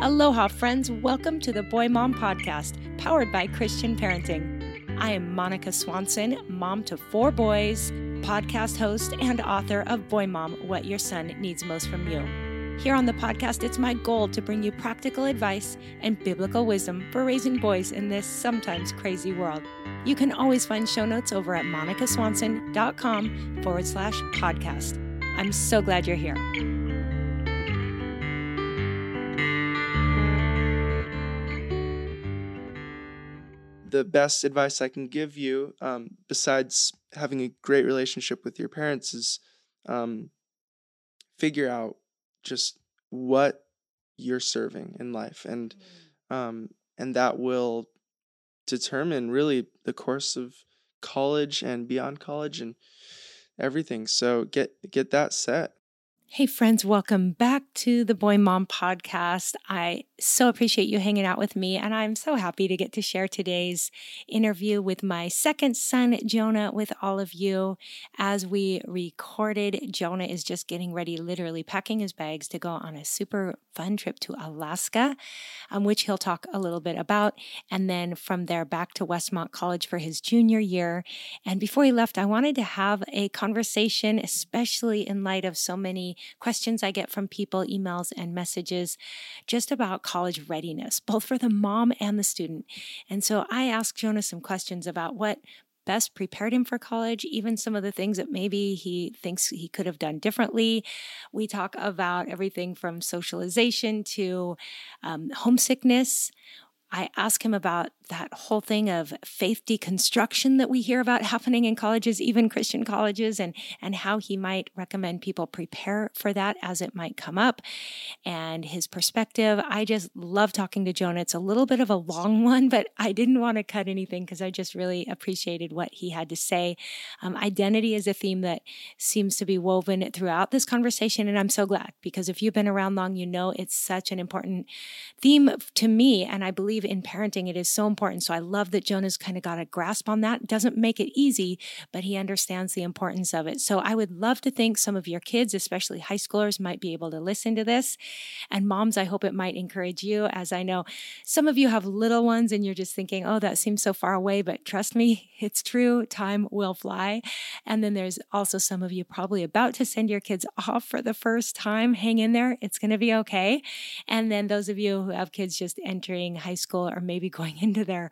Aloha, friends. Welcome to the Boy Mom Podcast, powered by Christian Parenting. I am Monica Swanson, mom to four boys, podcast host, and author of Boy Mom What Your Son Needs Most from You. Here on the podcast, it's my goal to bring you practical advice and biblical wisdom for raising boys in this sometimes crazy world. You can always find show notes over at monicaswanson.com forward slash podcast. I'm so glad you're here. the best advice I can give you, um, besides having a great relationship with your parents, is um, figure out just what you're serving in life, and mm. um, and that will determine really the course of college and beyond college and everything. So get get that set. Hey, friends, welcome back to the Boy Mom podcast. I so appreciate you hanging out with me, and I'm so happy to get to share today's interview with my second son, Jonah, with all of you. As we recorded, Jonah is just getting ready, literally packing his bags to go on a super fun trip to Alaska, um, which he'll talk a little bit about. And then from there, back to Westmont College for his junior year. And before he left, I wanted to have a conversation, especially in light of so many questions I get from people, emails, and messages just about college readiness, both for the mom and the student. And so I asked Jonah some questions about what best prepared him for college, even some of the things that maybe he thinks he could have done differently. We talk about everything from socialization to um, homesickness. I ask him about that whole thing of faith deconstruction that we hear about happening in colleges, even Christian colleges, and, and how he might recommend people prepare for that as it might come up and his perspective. I just love talking to Jonah. It's a little bit of a long one, but I didn't want to cut anything because I just really appreciated what he had to say. Um, identity is a theme that seems to be woven throughout this conversation, and I'm so glad because if you've been around long, you know it's such an important theme to me, and I believe in parenting it is so important. So I love that Jonah's kind of got a grasp on that. Doesn't make it easy, but he understands the importance of it. So I would love to think some of your kids, especially high schoolers, might be able to listen to this. And moms, I hope it might encourage you, as I know some of you have little ones and you're just thinking, oh, that seems so far away. But trust me, it's true. Time will fly. And then there's also some of you probably about to send your kids off for the first time. Hang in there. It's going to be okay. And then those of you who have kids just entering high school or maybe going into their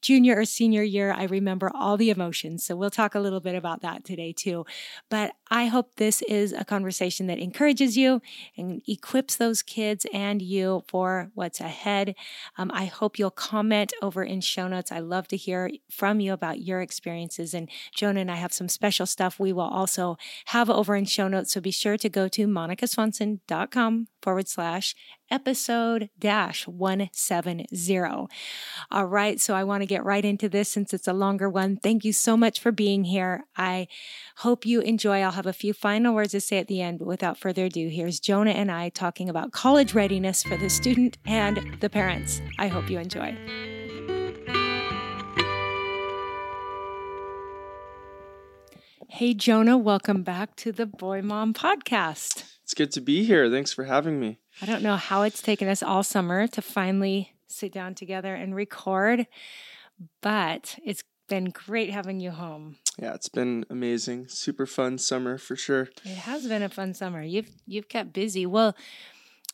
junior or senior year. I remember all the emotions. So we'll talk a little bit about that today too. But I hope this is a conversation that encourages you and equips those kids and you for what's ahead. Um, I hope you'll comment over in show notes. I love to hear from you about your experiences. And Jonah and I have some special stuff we will also have over in show notes. So be sure to go to monicaswanson.com forward slash episode dash 170. All right, so I want to get right into this since it's a longer one. Thank you so much for being here. I hope you enjoy. I'll have have a few final words to say at the end, but without further ado, here's Jonah and I talking about college readiness for the student and the parents. I hope you enjoy. Hey, Jonah, welcome back to the Boy Mom podcast. It's good to be here. Thanks for having me. I don't know how it's taken us all summer to finally sit down together and record, but it's been great having you home. Yeah, it's been amazing. Super fun summer for sure. It has been a fun summer. You've you've kept busy. Well,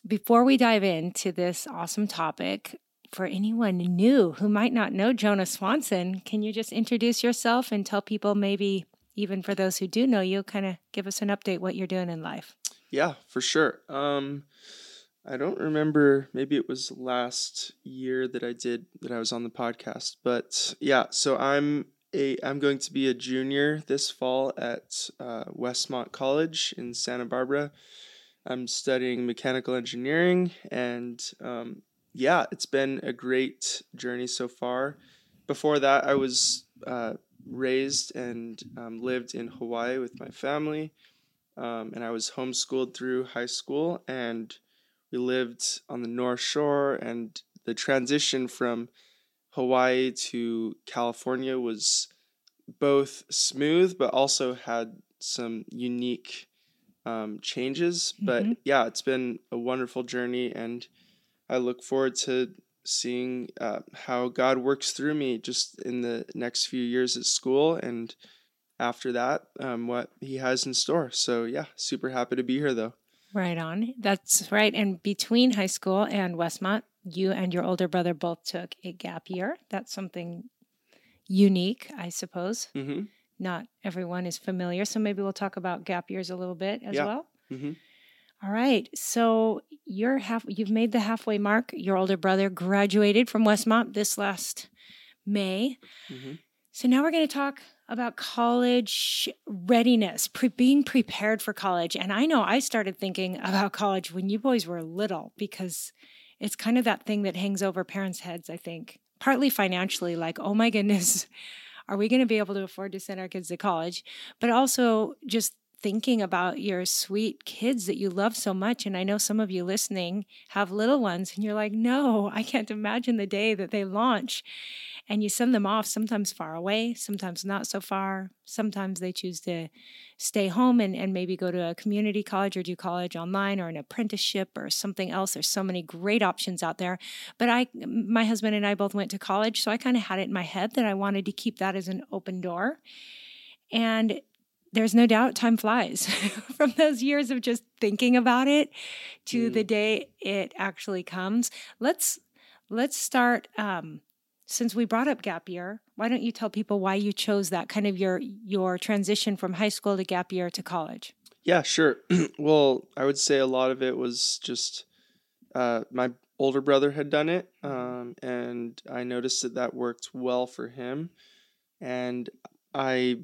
before we dive into this awesome topic, for anyone new who might not know Jonah Swanson, can you just introduce yourself and tell people maybe even for those who do know you, kind of give us an update what you're doing in life? Yeah, for sure. Um, I don't remember. Maybe it was last year that I did that I was on the podcast, but yeah. So I'm a I'm going to be a junior this fall at uh, Westmont College in Santa Barbara. I'm studying mechanical engineering, and um, yeah, it's been a great journey so far. Before that, I was uh, raised and um, lived in Hawaii with my family, um, and I was homeschooled through high school, and we lived on the North Shore, and the transition from Hawaii to California was both smooth, but also had some unique um, changes. Mm-hmm. But yeah, it's been a wonderful journey, and I look forward to seeing uh, how God works through me just in the next few years at school and after that, um, what He has in store. So, yeah, super happy to be here though. Right on. That's right. And between high school and Westmont, you and your older brother both took a gap year. That's something unique, I suppose. Mm-hmm. Not everyone is familiar. So maybe we'll talk about gap years a little bit as yeah. well. Mm-hmm. All right. So you're half you've made the halfway mark. Your older brother graduated from Westmont this last May. Mm-hmm. So now we're going to talk about college readiness, pre- being prepared for college. And I know I started thinking about college when you boys were little because it's kind of that thing that hangs over parents' heads, I think. Partly financially, like, oh my goodness, are we going to be able to afford to send our kids to college? But also just thinking about your sweet kids that you love so much. And I know some of you listening have little ones, and you're like, no, I can't imagine the day that they launch. And you send them off sometimes far away, sometimes not so far. Sometimes they choose to stay home and, and maybe go to a community college or do college online or an apprenticeship or something else. There's so many great options out there. But I, my husband and I both went to college, so I kind of had it in my head that I wanted to keep that as an open door. And there's no doubt time flies from those years of just thinking about it to mm. the day it actually comes. Let's let's start um, since we brought up gap year. Why don't you tell people why you chose that kind of your your transition from high school to gap year to college? Yeah, sure. well, I would say a lot of it was just uh, my older brother had done it, um, and I noticed that that worked well for him, and I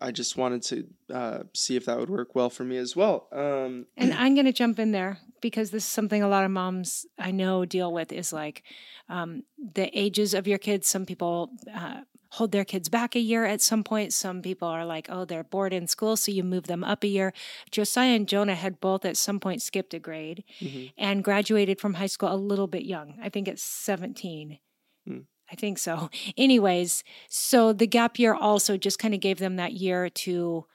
I just wanted to uh, see if that would work well for me as well. Um, and I'm going to jump in there because this is something a lot of moms I know deal with is like um, the ages of your kids. Some people uh, hold their kids back a year at some point. Some people are like, oh, they're bored in school, so you move them up a year. Josiah and Jonah had both at some point skipped a grade mm-hmm. and graduated from high school a little bit young. I think it's 17. I think so. Anyways, so the gap year also just kind of gave them that year to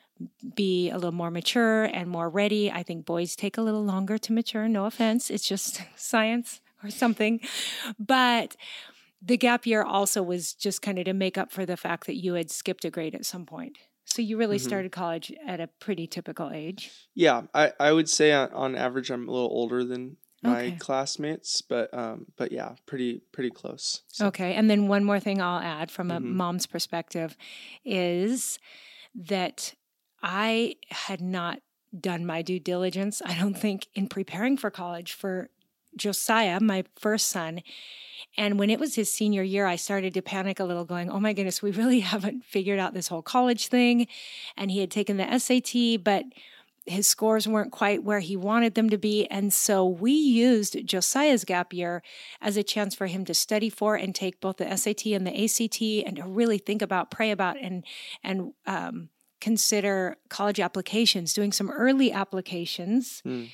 be a little more mature and more ready. I think boys take a little longer to mature, no offense. It's just science or something. But the gap year also was just kind of to make up for the fact that you had skipped a grade at some point. So you really mm-hmm. started college at a pretty typical age. Yeah, I, I would say on, on average I'm a little older than my okay. classmates, but um, but yeah, pretty pretty close. So. Okay, and then one more thing I'll add from a mm-hmm. mom's perspective is that I had not done my due diligence. I don't think in preparing for college for Josiah, my first son. And when it was his senior year, I started to panic a little, going, Oh my goodness, we really haven't figured out this whole college thing. And he had taken the SAT, but his scores weren't quite where he wanted them to be. And so we used Josiah's gap year as a chance for him to study for and take both the SAT and the ACT and to really think about, pray about, and, and, um, consider college applications, doing some early applications. Mm.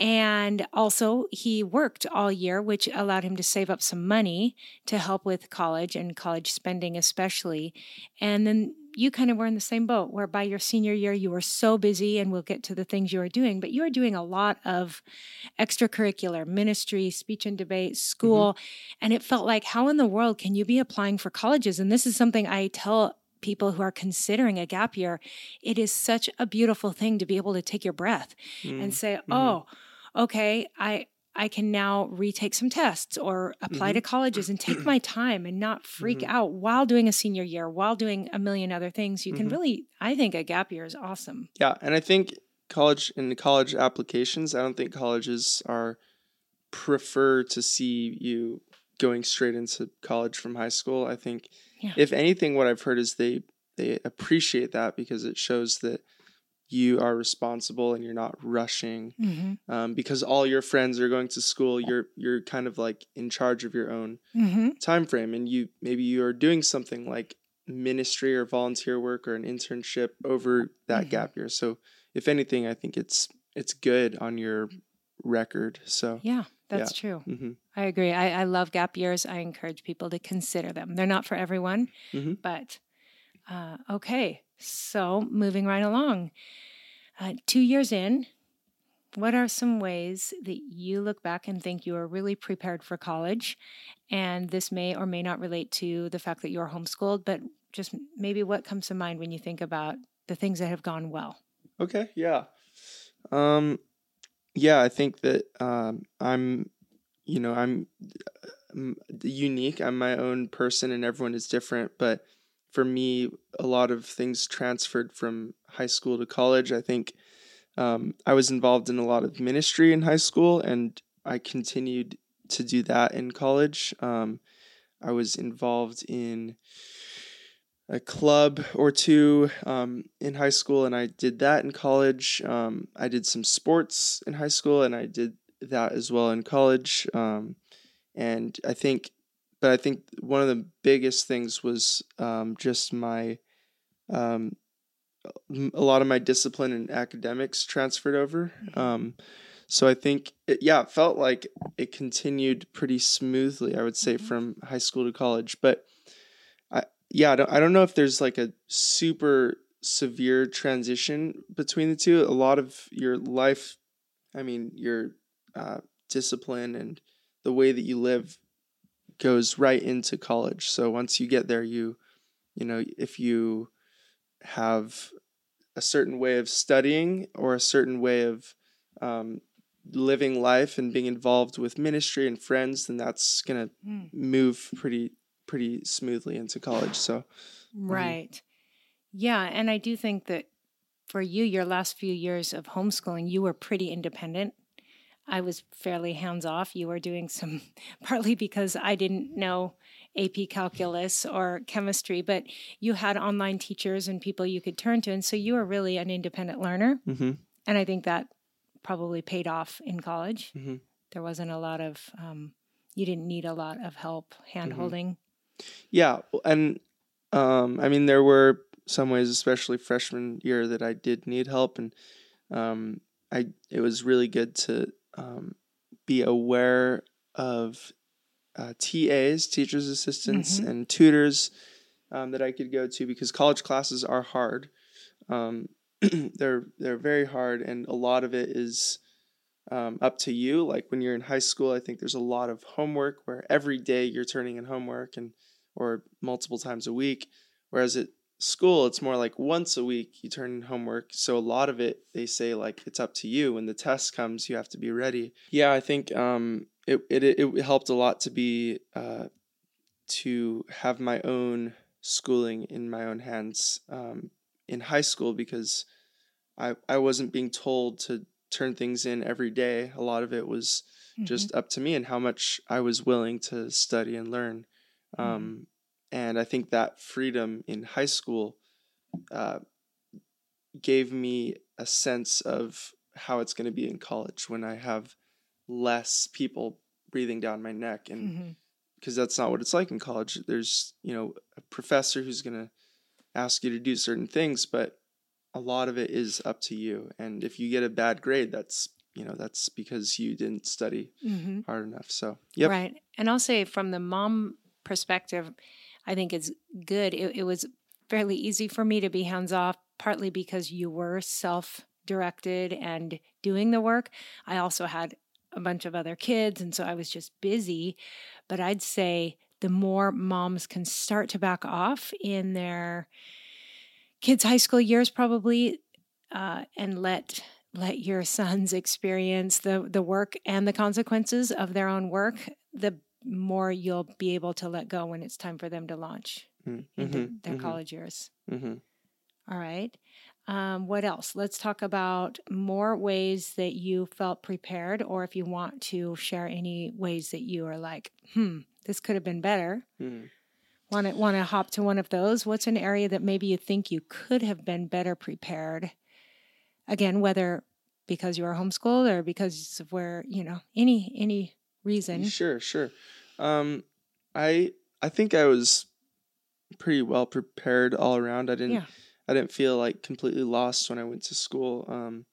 And also, he worked all year, which allowed him to save up some money to help with college and college spending, especially. And then you kind of were in the same boat where by your senior year, you were so busy, and we'll get to the things you were doing, but you were doing a lot of extracurricular ministry, speech and debate, school. Mm-hmm. And it felt like, how in the world can you be applying for colleges? And this is something I tell people who are considering a gap year, it is such a beautiful thing to be able to take your breath mm. and say, mm-hmm. "Oh, okay, I I can now retake some tests or apply mm-hmm. to colleges and take my time and not freak mm-hmm. out while doing a senior year, while doing a million other things. You can mm-hmm. really, I think, a gap year is awesome. Yeah, and I think college in college applications, I don't think colleges are prefer to see you going straight into college from high school. I think yeah. if anything, what I've heard is they they appreciate that because it shows that you are responsible and you're not rushing mm-hmm. um, because all your friends are going to school you're you're kind of like in charge of your own mm-hmm. time frame and you maybe you are doing something like ministry or volunteer work or an internship over that mm-hmm. gap year so if anything i think it's it's good on your record so yeah that's yeah. true. Mm-hmm. I agree. I, I love gap years. I encourage people to consider them. They're not for everyone, mm-hmm. but uh, okay. So moving right along. Uh, two years in, what are some ways that you look back and think you are really prepared for college? And this may or may not relate to the fact that you're homeschooled, but just maybe what comes to mind when you think about the things that have gone well? Okay, yeah. Um, yeah, I think that um, I'm, you know, I'm, I'm unique. I'm my own person, and everyone is different. But for me, a lot of things transferred from high school to college. I think um, I was involved in a lot of ministry in high school, and I continued to do that in college. Um, I was involved in a club or two um, in high school, and I did that in college. Um, I did some sports in high school, and I did that as well in college. Um, and I think, but I think one of the biggest things was um, just my, um, a lot of my discipline and academics transferred over. Mm-hmm. Um, so I think, it, yeah, it felt like it continued pretty smoothly. I would say mm-hmm. from high school to college, but yeah, I don't, I don't know if there's like a super severe transition between the two. A lot of your life, I mean, your uh, discipline and the way that you live goes right into college. So once you get there, you, you know, if you have a certain way of studying or a certain way of um, living life and being involved with ministry and friends, then that's gonna mm. move pretty pretty smoothly into college. So, mm-hmm. right. Um, yeah. And I do think that for you, your last few years of homeschooling, you were pretty independent. I was fairly hands off. You were doing some, partly because I didn't know AP calculus or chemistry, but you had online teachers and people you could turn to. And so you were really an independent learner. Mm-hmm. And I think that probably paid off in college. Mm-hmm. There wasn't a lot of, um, you didn't need a lot of help hand holding. Mm-hmm. Yeah, and um, I mean there were some ways, especially freshman year, that I did need help, and um, I it was really good to um, be aware of uh, TAs, teachers assistants, mm-hmm. and tutors um, that I could go to because college classes are hard. Um, they're they're very hard, and a lot of it is um, up to you. Like when you're in high school, I think there's a lot of homework where every day you're turning in homework and or multiple times a week. Whereas at school, it's more like once a week you turn in homework. So a lot of it, they say like it's up to you. When the test comes, you have to be ready. Yeah, I think um, it, it it helped a lot to be uh, to have my own schooling in my own hands um, in high school because I I wasn't being told to turn things in every day. A lot of it was mm-hmm. just up to me and how much I was willing to study and learn. Mm-hmm. And I think that freedom in high school uh, gave me a sense of how it's going to be in college when I have less people breathing down my neck and because mm-hmm. that's not what it's like in college there's you know a professor who's going to ask you to do certain things but a lot of it is up to you. And if you get a bad grade, that's you know that's because you didn't study Mm-hmm. hard enough. So yeah Right. And I'll say from the mom perspective, I think it's good. It, it was fairly easy for me to be hands off, partly because you were self directed and doing the work. I also had a bunch of other kids, and so I was just busy. But I'd say the more moms can start to back off in their kids' high school years, probably, uh, and let let your sons experience the the work and the consequences of their own work, the more you'll be able to let go when it's time for them to launch Mm-hmm. into their college years. hmm All right. Um, what else? Let's talk about more ways that you felt prepared, or if you want to share any ways that you are like, hmm, this could have been better. Want to want to hop to one of those? What's an area that maybe you think you could have been better prepared? Again, whether because you were homeschooled or because of where you know any any reason. Sure, sure. Um, I I think I was pretty well prepared all around. I didn't Yeah. I didn't feel like completely lost when I went to school. Um,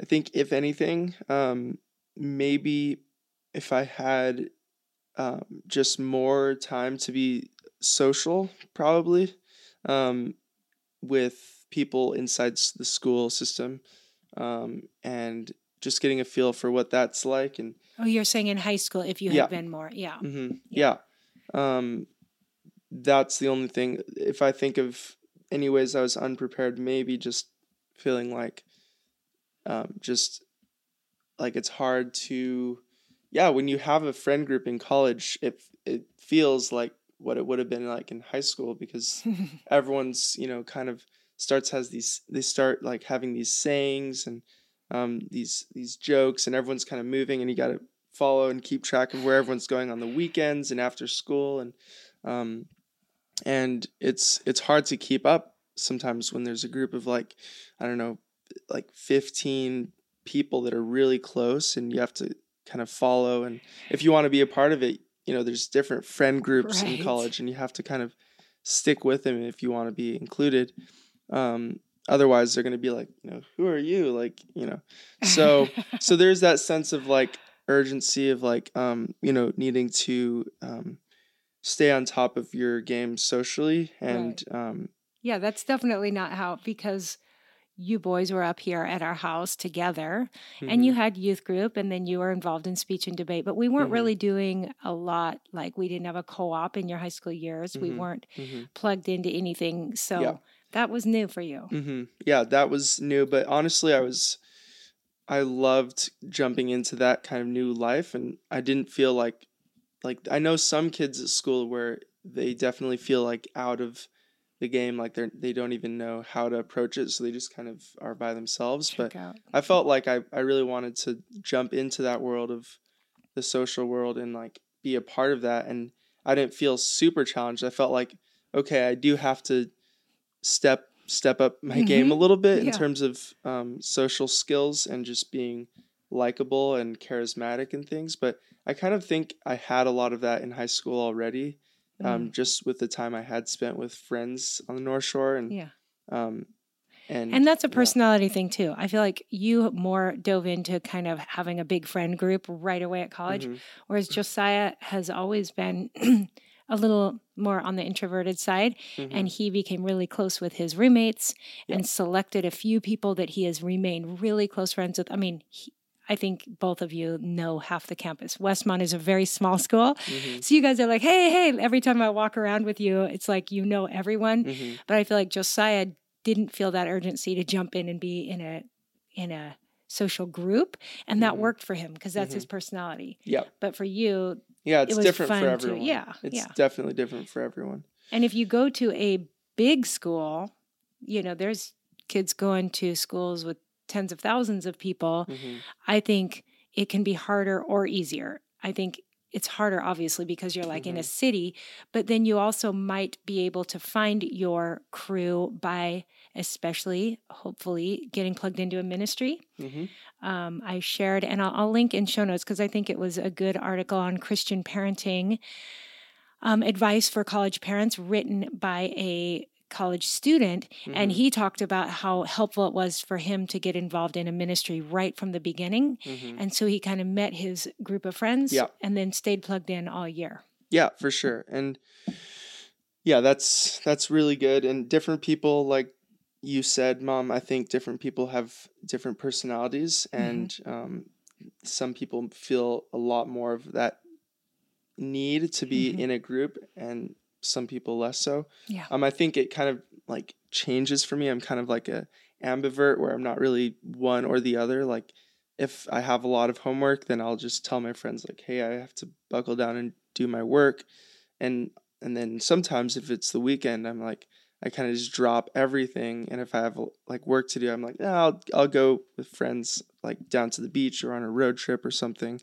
I think if anything, um, maybe if I had um, just more time to be social, probably um, with people inside the school system, um, and just getting a feel for what that's like and Oh, you're saying in high school if you had Yeah. been more, yeah. hmm Yeah. Um, that's the only thing. If I think of any ways I was unprepared, maybe just feeling like, um, just like it's hard to, yeah, when you have a friend group in college, it it feels like what it would have been like in high school because everyone's you know kind of starts has these they start like having these sayings and um, these these jokes and everyone's kind of moving and you got to follow and keep track of where everyone's going on the weekends and after school and um, and it's it's hard to keep up sometimes when there's a group of like I don't know like 15 people that are really close and you have to kind of follow and if you want to be a part of it you know there's different friend groups Right. in college and you have to kind of stick with them if you want to be included um, otherwise they're going to be like you know who are you like you know so so there's that sense of like urgency of like um you know needing to um stay on top of your game socially and um yeah, that's definitely not how because you boys were up here at our house together and you had youth group and then you were involved in speech and debate, but we weren't Mhm. really doing a lot like we didn't have a co-op in your high school years. We Mhm. weren't hmm plugged into anything. So Yeah. That was new for you. hmm yeah that was new but honestly i was i loved jumping into that kind of new life and i didn't feel like like i know some kids at school where they definitely feel like out of the game like they're they don't even know how to approach it so they just kind of are by themselves but out. I felt like I, I really wanted to jump into that world of the social world and like be a part of that and I didn't feel super challenged. I felt like okay, I do have to step step up my game a little bit in terms of um, social skills and just being likable and charismatic and things. But I kind of think I had a lot of that in high school already, um, just with the time I had spent with friends on the North Shore and Yeah. um, and And that's a yeah. personality thing too. I feel like you more dove into kind of having a big friend group right away at college, Mhm. whereas Josiah has always been a little more on the introverted side. Mhm. And he became really close with his roommates and selected a few people that he has remained really close friends with. I mean, he, I think both of you know half the campus. Westmont is a very small school. Mhm. So you guys are like, hey, hey, every time I walk around with you, it's like you know everyone. Mhm. But I feel like Josiah didn't feel that urgency to jump in and be in a in a social group. And that Mhm. worked for him because that's his personality. Yeah. But for you, Yeah, it's was different for everyone. Yeah, It's yeah. definitely different for everyone. And if you go to a big school, you know, there's kids going to schools with tens of thousands of people. Mhm. I think it can be harder or easier. I think it's harder, obviously, because you're like in a city, but then you also might be able to find your crew by, especially, hopefully, getting plugged into a ministry. Mhm. Um, I shared, and I'll, I'll link in show notes because I think it was a good article on Christian parenting um, advice for college parents written by a college student and Mhm. he talked about how helpful it was for him to get involved in a ministry right from the beginning Mhm. and so he kind of met his group of friends Yeah. and then stayed plugged in all year Yeah, for sure. And yeah, that's that's really good. And different people, like you said, Mom, I think different people have different personalities, Mm-hmm. and um, some people feel a lot more of that need to be Mhm. in a group, and some people less so. Yeah. Um, I think it kind of like changes for me. I'm kind of like a ambivert where I'm not really one or the other. Like if I have a lot of homework, then I'll just tell my friends like, "Hey, I have to buckle down and do my work." And and then sometimes if it's the weekend, I'm like I kind of just drop everything and if I have like work to do, I'm like, "Yeah, I'll I'll go with friends like down to the beach or on a road trip or something."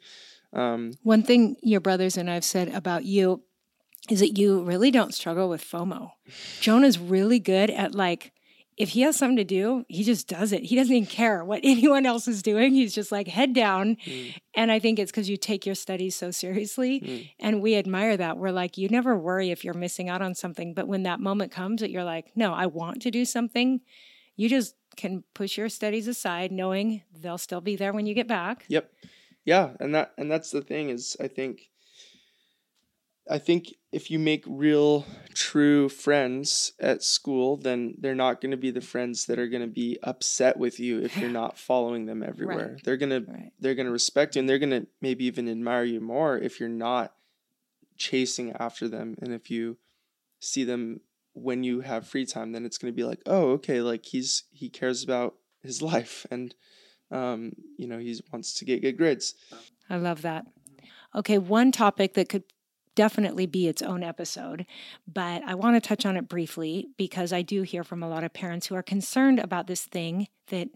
Um one thing your brothers and i've said about you is that you really don't struggle with fomo jonah's really good at like if he has something to do he just does it he doesn't even care what anyone else is doing he's just like head down mm, And I think it's because you take your studies so seriously. mm, And we admire that. We're like, you never worry if you're missing out on something. But when that moment comes that you're like, no, I want to do something, you just can push your studies aside, knowing they'll still be there when you get back. Yep. Yeah, and that and that's the thing is I think I think if you make real true friends at school, then they're not going to be the friends that are going to be upset with you if you're not following them everywhere. They're going to they're going to respect you and they're going to maybe even admire you more if you're not chasing after them. And if you see them when you have free time then it's going to be like oh okay like he's he cares about his life and um you know he wants to get good grades. I love that. Okay, one topic that could definitely be its own episode, but I want to touch on it briefly because I do hear from a lot of parents who are concerned about this thing that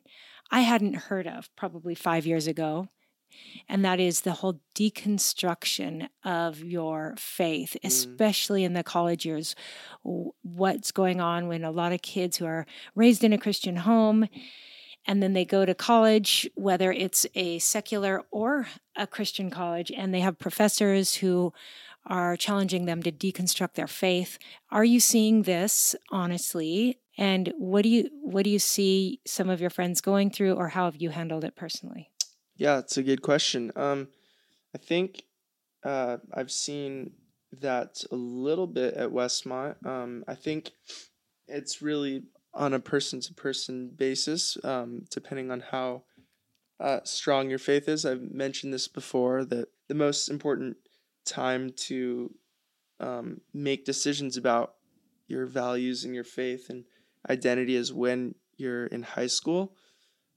I hadn't heard of probably five years ago. And that is the whole deconstruction of your faith, mm. especially in the college years. What's going on when a lot of kids who are raised in a Christian home and then they go to college, whether it's a secular or a Christian college, and they have professors who are challenging them to deconstruct their faith. Are you seeing this honestly? And what do you what do you see some of your friends going through, or how have you handled it personally? Yeah, it's a good question. Um, I think uh, I've seen that a little bit at Westmont. Um, I think it's really on a person to person basis, um, depending on how uh, strong your faith is. I've mentioned this before that the most important time to um, make decisions about your values and your faith and identity is when you're in high school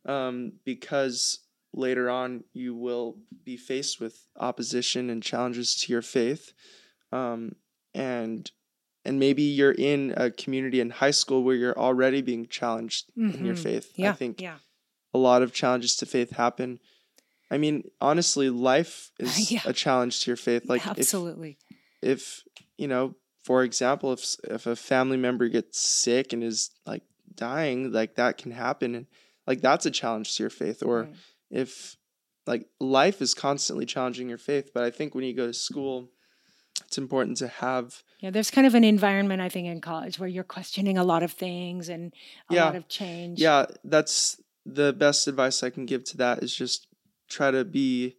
um, because later on you will be faced with opposition and challenges to your faith um, and and maybe you're in a community in high school where you're already being challenged in your Mhm. faith Yeah, i think yeah, a lot of challenges to faith happen i mean honestly life is Yeah. a challenge to your faith like if, absolutely. if you know for example if if a family member gets sick and is like dying like that can happen and like that's a challenge to your faith or Right. if like life is constantly challenging your faith but i think when you go to school it's important to have Yeah, there's kind of an environment I think in college where you're questioning a lot of things and a Yeah. lot of change. yeah that's the best advice i can give to that is just try to be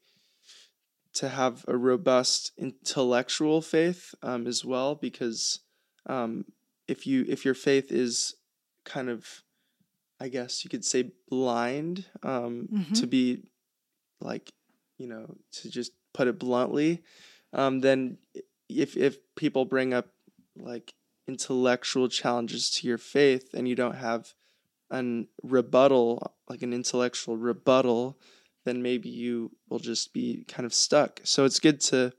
to have a robust intellectual faith um, as well because um, if you if your faith is kind of i guess you could say blind um, to Mhm. be like you know to just put it bluntly um, then if if people bring up like intellectual challenges to your faith and you don't have an rebuttal like an intellectual rebuttal then maybe you will just be kind of stuck so it's good to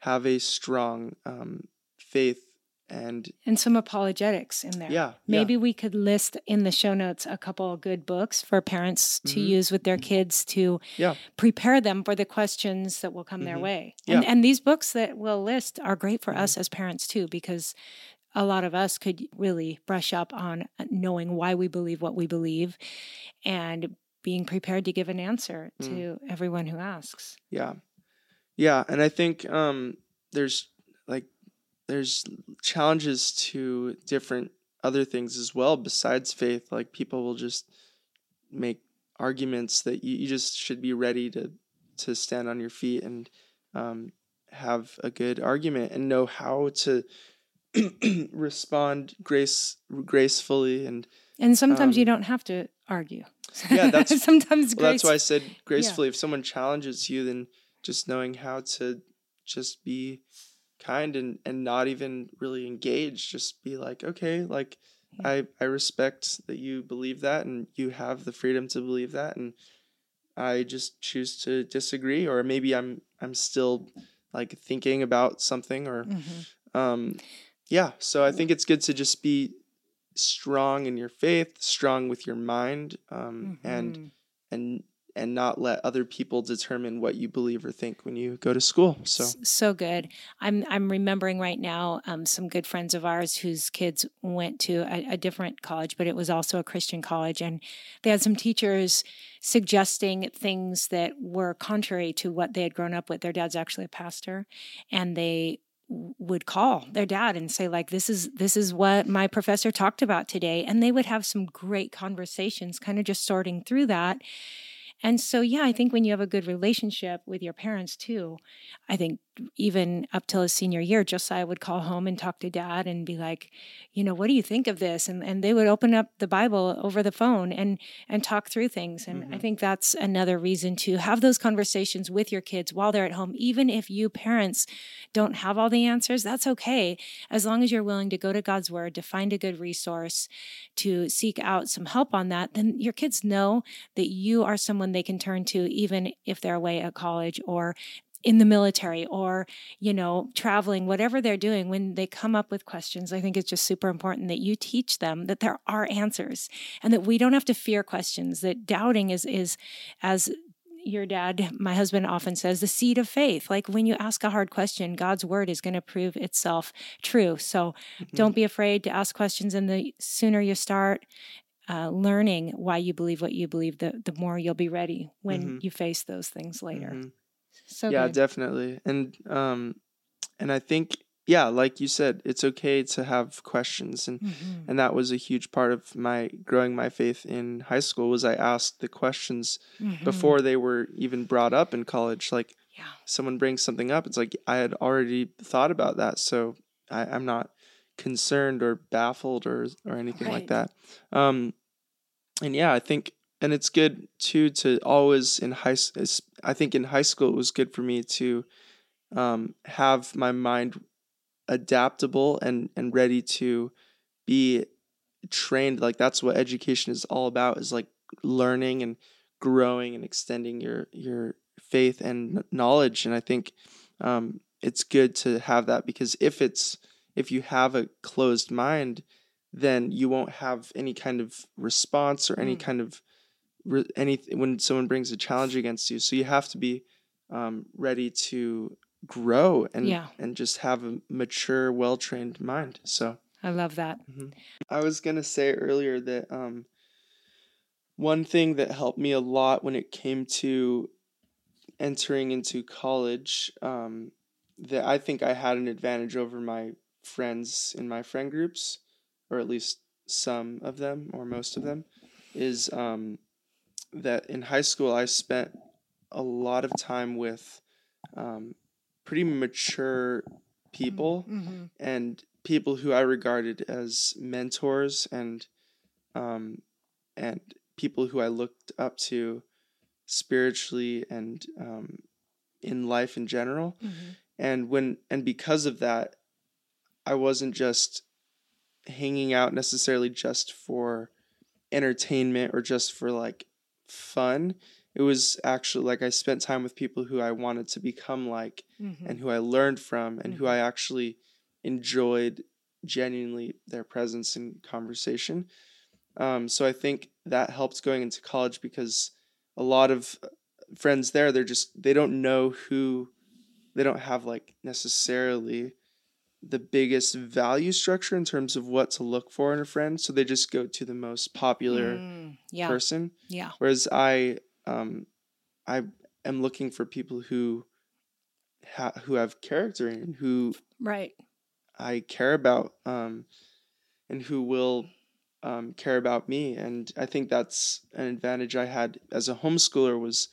have a strong um, faith and And some apologetics in there. yeah Maybe we could list in the show notes a couple of good books for parents to Mhm. use with their kids to Yeah. prepare them for the questions that will come their Mhm. way. Yeah. And, and these books that we'll list are great for Mhm. us as parents too, because a lot of us could really brush up on knowing why we believe what we believe and being prepared to give an answer Mm. to everyone who asks. Yeah. Yeah, and I think um there's like there's challenges to different other things as well besides faith. Like people will just make arguments that you, you just should be ready to to stand on your feet and um, have a good argument and know how to respond grace gracefully and and sometimes um, you don't have to argue yeah that's sometimes well, grace, that's why i said gracefully if someone challenges you then just knowing how to just be kind and and not even really engage just be like okay like Yeah. i i respect that you believe that and you have the freedom to believe that and i just choose to disagree or maybe i'm i'm still like thinking about something or Mhm. um yeah so i think it's good to just be strong in your faith strong with your mind um and Mhm. and and not let other people determine what you believe or think when you go to school so so good. I'm I'm remembering right now um, some good friends of ours whose kids went to a, a different college, but it was also a Christian college, and they had some teachers suggesting things that were contrary to what they had grown up with. Their dad's actually a pastor, and they would call their dad and say like this is this is what my professor talked about today and they would have some great conversations kind of just sorting through that and so, yeah, I think when you have a good relationship with your parents too, I think even up till his senior year, Josiah would call home and talk to dad and be like, you know, what do you think of this? And and they would open up the Bible over the phone and and talk through things. And I Mhm. think that's another reason to have those conversations with your kids while they're at home, even if you parents don't have all the answers. That's okay, as long as you're willing to go to God's word to find a good resource, to seek out some help on that. Then your kids know that you are someone they can turn to even if they're away at college or in the military or you know traveling whatever they're doing when they come up with questions i think it's just super important that you teach them that there are answers and that we don't have to fear questions that doubting is is as your dad my husband often says the seed of faith like when you ask a hard question god's word is going to prove itself true so Mhm. don't be afraid to ask questions and the sooner you start uh, learning why you believe what you believe, the the more you'll be ready when Mhm. you face those things later. Mhm. So yeah good. definitely and um and i think yeah like you said it's okay to have questions and Mhm. and that was a huge part of my growing my faith in high school was i asked the questions Mhm. before they were even brought up in college like Yeah. someone brings something up it's like i had already thought about that so I, i'm not concerned or baffled or or anything like that um and yeah i think and it's good too to always in high i think in high school it was good for me to um have my mind adaptable and and ready to be trained. Like that's what education is all about is like learning and growing and extending your your faith and knowledge. And i think um it's good to have that because if it's if you have a closed mind then you won't have any kind of response or any Mm. kind of re- any when someone brings a challenge against you so you have to be um, ready to grow and Yeah. and just have a mature well trained mind so I love that. I was gonna say earlier that um, one thing that helped me a lot when it came to entering into college, um, that I think I had an advantage over my friends in my friend groups, or at least some of them or most of them, is um, that in high school I spent a lot of time with um, pretty mature people Mm-hmm. and people who I regarded as mentors and um, and people who I looked up to spiritually and um, in life in general. Mm-hmm. And when and because of that, I wasn't just hanging out necessarily just for entertainment or just for like fun. It was actually like I spent time with people who I wanted to become like Mm-hmm. and who I learned from and who Mhm. I actually enjoyed genuinely their presence and conversation. Um, so I think that helped going into college because a lot of uh, friends there, they're just, they don't know who, they don't have like necessarily the biggest value structure in terms of what to look for in a friend. So they just go to the most popular Mm, yeah. person. Yeah. Whereas I, um, I am looking for people who, ha- who have character and who Right. I care about. Um, and who will um, care about me. And I think that's an advantage I had as a homeschooler was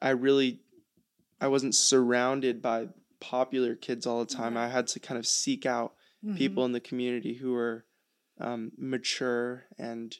I really I wasn't surrounded by popular kids all the time. I had to kind of seek out Mm-hmm. people in the community who were um, mature and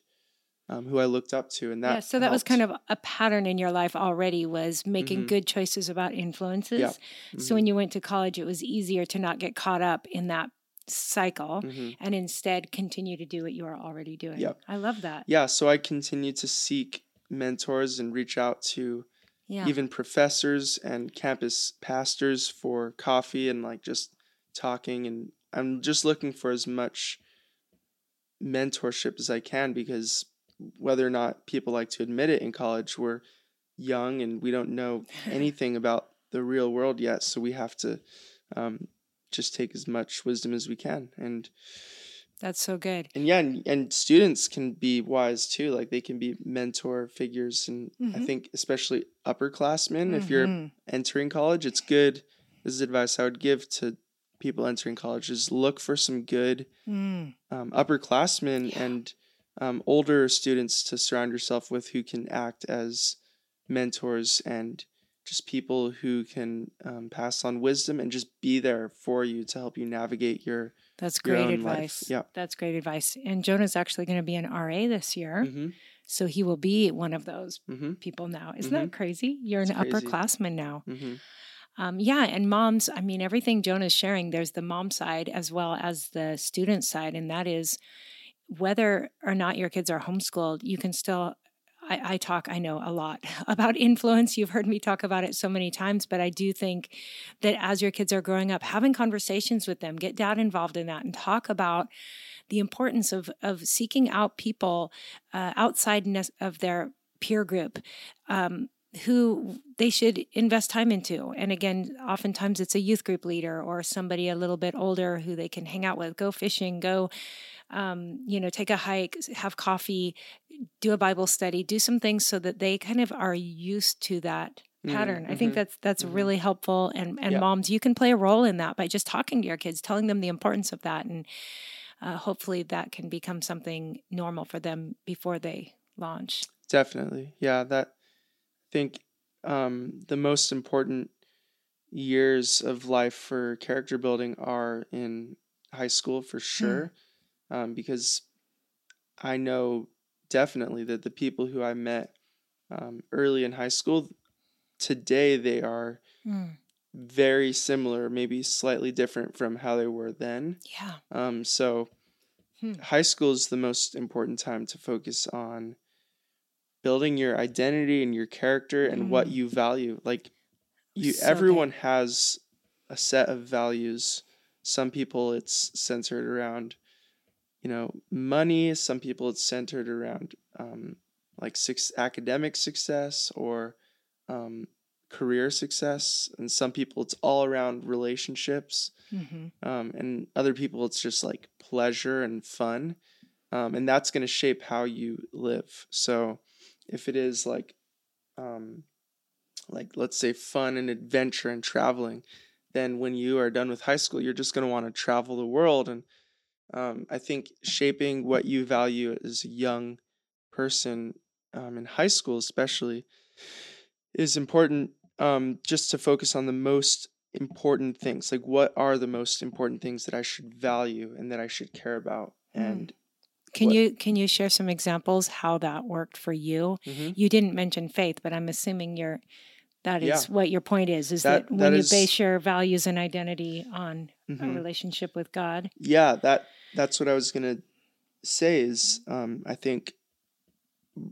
um, who I looked up to, and that yeah, so that was kind of a pattern in your life already was making Mhm. good choices about influences. Yeah. So when you went to college, it was easier to not get caught up in that cycle Mhm. and instead continue to do what you are already doing. Yep. I love that. yeah, so I continued to seek mentors and reach out to Yeah. even professors and campus pastors for coffee and like just talking and I'm just looking for as much mentorship as I can because whether or not people like to admit it in college we're young and we don't know anything about the real world yet so we have to um, just take as much wisdom as we can and That's so good. and yeah and, and students can be wise too like they can be mentor figures and i Mhm. think especially upperclassmen if you're Mhm. entering college it's good this is advice i would give to people entering college is look for some good Mm. um, upperclassmen Yeah. and um, older students to surround yourself with who can act as mentors and just people who can um, pass on wisdom and just be there for you to help you navigate your That's great own life. advice. Yeah. That's great advice. And Jonah's actually going to be an RA this year. hmm So he will be one of those hmm people now. Isn't that crazy? You're an It's crazy. upperclassman now. hmm Um, yeah, and moms, I mean, everything Jonah's sharing, there's the mom side as well as the student side. And that is whether or not your kids are homeschooled, you can still. I, I talk, I know a lot about influence. You've heard me talk about it so many times, but I do think that as your kids are growing up, having conversations with them, get dad involved in that and talk about the importance of, of seeking out people uh, outside of their peer group. Um, who they should invest time into. And again, oftentimes it's a youth group leader or somebody a little bit older who they can hang out with, go fishing, go, um, you know, take a hike, have coffee, do a Bible study, do some things so that they kind of are used to that pattern. I think mhm, that's that's mhm. really helpful. And and Yeah. moms, you can play a role in that by just talking to your kids, telling them the importance of that, and uh, hopefully that can become something normal for them before they launch. Definitely. Yeah, that think um, the most important years of life for character building are in high school for sure. Um, because I know definitely that the people who I met um, early in high school, today they are Mm. very similar, maybe slightly different from how they were then. Yeah. Um, so Hmm. high school is the most important time to focus on building your identity and your character and what Mm. you value. Like you So good. everyone has a set of values. Some people it's centered around you know money, some people it's centered around um, like six academic success or um, career success and some people it's all around relationships hmm um, and other people it's just like pleasure and fun um, and that's going to shape how you live so if it is like um, like let's say fun and adventure and traveling then when you are done with high school you're just going to want to travel the world. And um, i think shaping what you value as a young person um, in high school especially is important um, just to focus on the most important things. Like what are the most important things that i should value and that i should care about? Mm. and Can What- you can you share some examples how that worked for you? Mhm. You didn't mention faith, but I'm assuming you're that is Yeah. what your point is is That- that, when that you is- base your values and identity on a Mhm. relationship with God. yeah that that's what i was gonna say is um, i think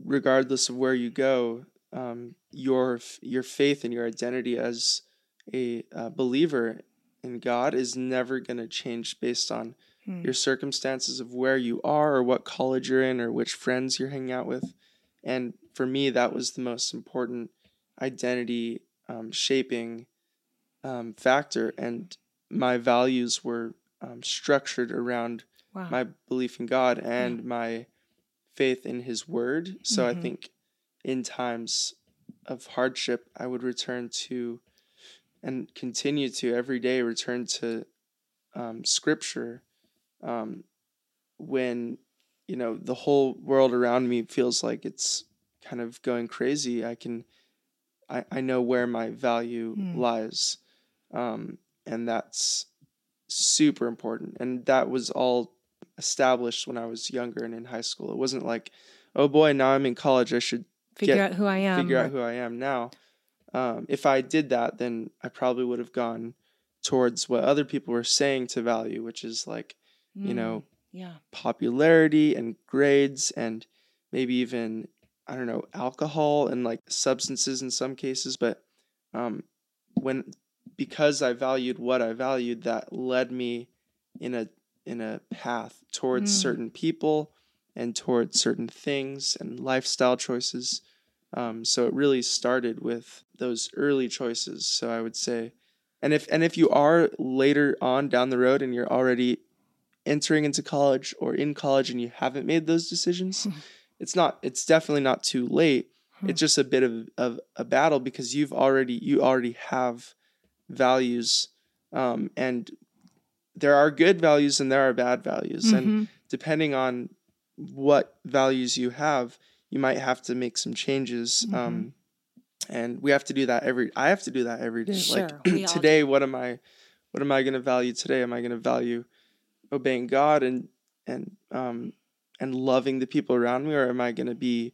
regardless of where you go um, your your faith and your identity as a uh, believer in god is never going to change based on Hmm. your circumstances of where you are or what college you're in or which friends you're hanging out with and for me that was the most important identity um, shaping um, factor and my values were um, structured around Wow. my belief in God and my faith in His Word. So I Mhm. think in times of hardship, I would return to and continue to every day return to um, Scripture um, when you know the whole world around me feels like it's kind of going crazy i can i, I know where my value Mm. lies um, and that's super important and that was all established when i was younger and in high school it wasn't like oh boy now i'm in college i should Figure get- out who I am. figure out who I am now. Um, if I did that, then I probably would have gone towards what other people were saying to value, which is like, you Mm, know, Yeah. popularity and grades and maybe even, I don't know, alcohol and like substances in some cases. But um, when, because I valued what I valued, that led me in a, in a path towards Mm. certain people and towards certain things and lifestyle choices. Um, so it really started with those early choices. So I would say, and if and if you are later on down the road and you're already entering into college or in college and you haven't made those decisions, it's not. It's definitely not too late. Hmm. It's just a bit of, of a battle because you've already you already have values, um, and there are good values and there are bad values, and Mhm. depending on what values you have, you might have to make some changes. Mhm. Um, and we have to do that every. I have to do that every day. Sure, like today, what am I? What am I going to value today? Am I going to value obeying God and and um and loving the people around me, or am I going to be,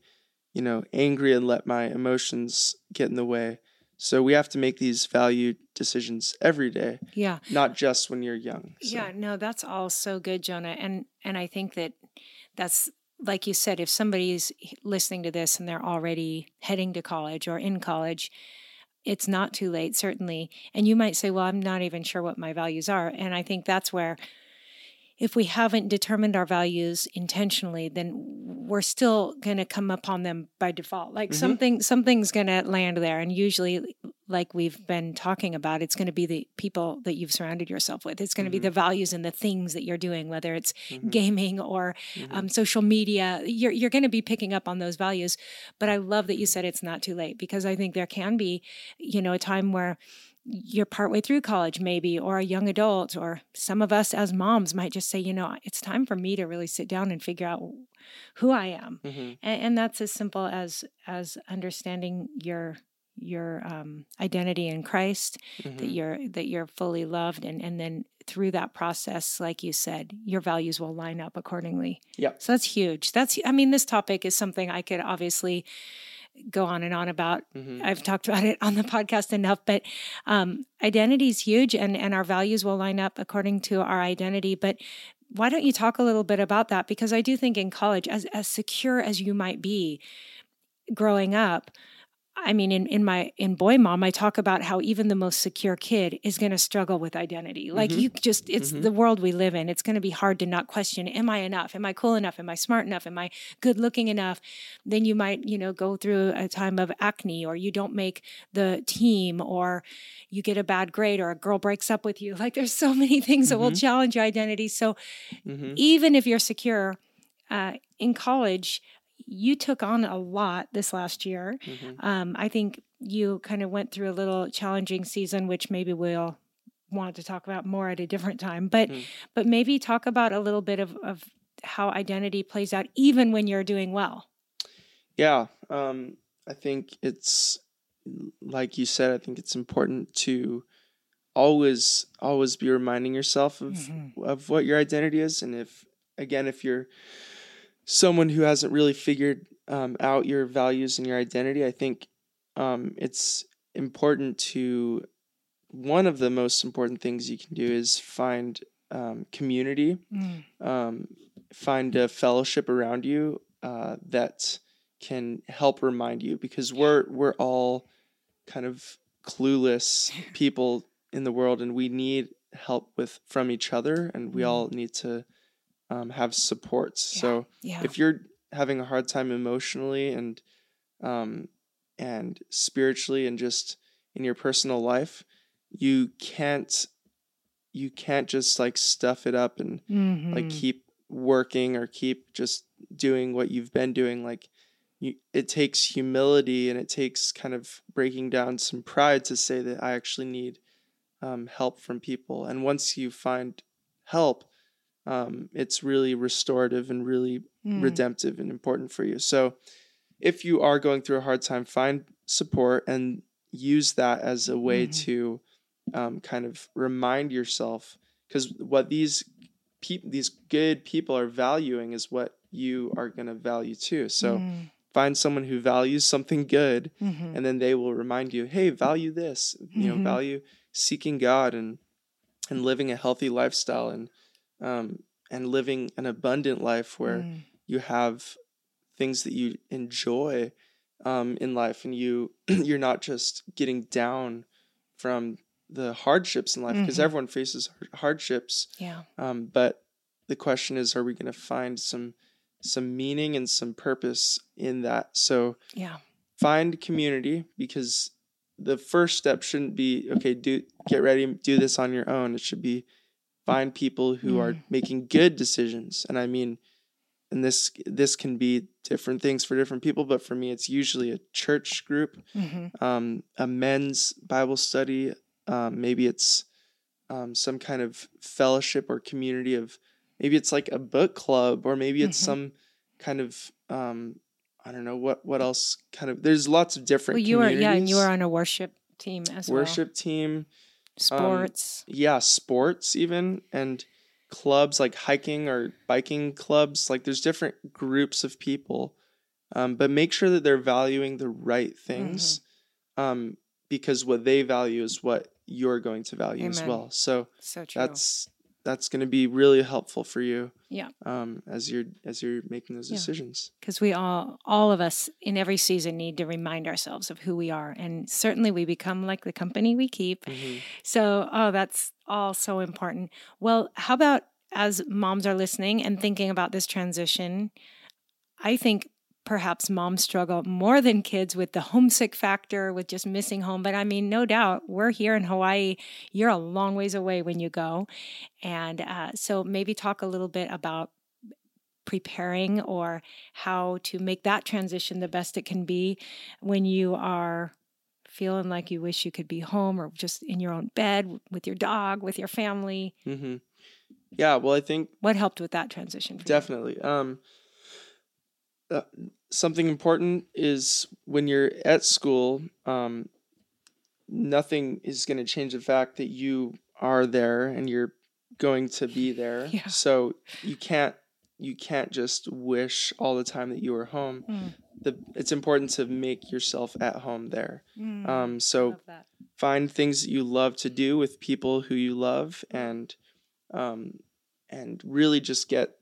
you know, angry and let my emotions get in the way? So we have to make these value decisions every day, Yeah. not just when you're young. So, Yeah, no, that's all so good, Jonah. And and I think that that's like you said, if somebody's listening to this and they're already heading to college or in college, it's not too late, certainly. And you might say, Well, I'm not even sure what my values are. And I think that's where if we haven't determined our values intentionally, then we're still going to come upon them by default. Like Mhm. something, something's going to land there, and usually, like we've been talking about, it's going to be the people that you've surrounded yourself with. It's going to be Mhm. the values and the things that you're doing, whether it's Mhm, gaming or mhm. um, social media. You're you're going to be picking up on those values. But I love that you said it's not too late because I think there can be, you know, a time where you're partway through college maybe or a young adult or some of us as moms might just say you know it's time for me to really sit down and figure out who i am Mhm, and, and that's as simple as as understanding your your um, identity in christ that mhm. you're that you're fully loved and and then through that process like you said your values will line up accordingly Yeah. so that's huge that's i mean this topic is something i could obviously go on and on about Mhm. I've talked about it on the podcast enough, but um, identity is huge, and and our values will line up according to our identity. But why don't you talk a little bit about that? Because I do think in college, as as secure as you might be, growing up. I mean, in, in my in Boy Mom, I talk about how even the most secure kid is going to struggle with identity. Like Mhm. you just, it's Mhm. the world we live in. It's going to be hard to not question: Am I enough? Am I cool enough? Am I smart enough? Am I good looking enough? Then you might, you know, go through a time of acne, or you don't make the team, or you get a bad grade, or a girl breaks up with you. Like there's so many things that will Mhm. challenge your identity. So Mhm. even if you're secure uh, in college, you took on a lot this last year. Mhm. Um, I think you kind of went through a little challenging season, which maybe we'll want to talk about more at a different time. But Mm. but maybe talk about a little bit of, of how identity plays out, even when you're doing well. Yeah, um, I think it's like you said. I think it's important to always always be reminding yourself of Mhm. of what your identity is, and if again, if you're someone who hasn't really figured um, out your values and your identity, I think um, it's important to one of the most important things you can do is find um, community Mm. um, find a fellowship around you uh, that can help remind you because we're we're all kind of clueless people in the world and we need help with from each other and we Mm. all need to um, have supports so Yeah. if you're having a hard time emotionally and um, and spiritually and just in your personal life you can't you can't just like stuff it up and like Mhm. keep working or keep just doing what you've been doing like you, it takes humility and it takes kind of breaking down some pride to say that i actually need um, help from people and once you find help um, it's really restorative and really Mm. redemptive and important for you. So if you are going through a hard time, find support and use that as a way Mhm. to um, kind of remind yourself because what these people these good people are valuing is what you are going to value too. So Mm. find someone who values something good Mhm. and then they will remind you, "Hey, value this." You know, Mhm. value seeking God and and living a healthy lifestyle and um and living an abundant life where Mm. you have things that you enjoy um, in life and you you're not just getting down from the hardships in life because Mhm. everyone faces hardships Yeah. um, but the question is are we going to find some some meaning and some purpose in that so Yeah. find community because the first step shouldn't be okay do get ready do this on your own it should be find people who are Mm. making good decisions and i mean and this this can be different things for different people but for me it's usually a church group hmm um, a men's bible study um, maybe it's um, some kind of fellowship or community of maybe it's like a book club or maybe it's Mhm. some kind of um, i don't know what what else kind of there's lots of different Well, you were yeah, and you were on a worship team as well. worship team sports. yeah sports even and clubs like hiking or biking clubs like there's different groups of people um, but make sure that they're valuing the right things Mm-hmm. um, because what they value is what you're going to value as well so so true. that's that's going to be really helpful for you Yeah. um, as you're as you're making those Yeah. decisions because we all all of us in every season need to remind ourselves of who we are and certainly we become like the company we keep Mhm. so oh that's all so important well how about as moms are listening and thinking about this transition i think perhaps moms struggle more than kids with the homesick factor with just missing home but i mean no doubt we're here in hawaii you're a long ways away when you go and uh, so maybe talk a little bit about preparing or how to make that transition the best it can be when you are feeling like you wish you could be home or just in your own bed with your dog, with your family. Mhm. yeah well i think What helped with that transition? Definitely. Um, uh, something important is when you're at school, um, nothing is going to change the fact that you are there and you're going to be there. Yeah. So you can't you can't just wish all the time that you were home. Mm. The it's important to make yourself at home there. Mm, Um, so find things that you love to do with people who you love and um and really just get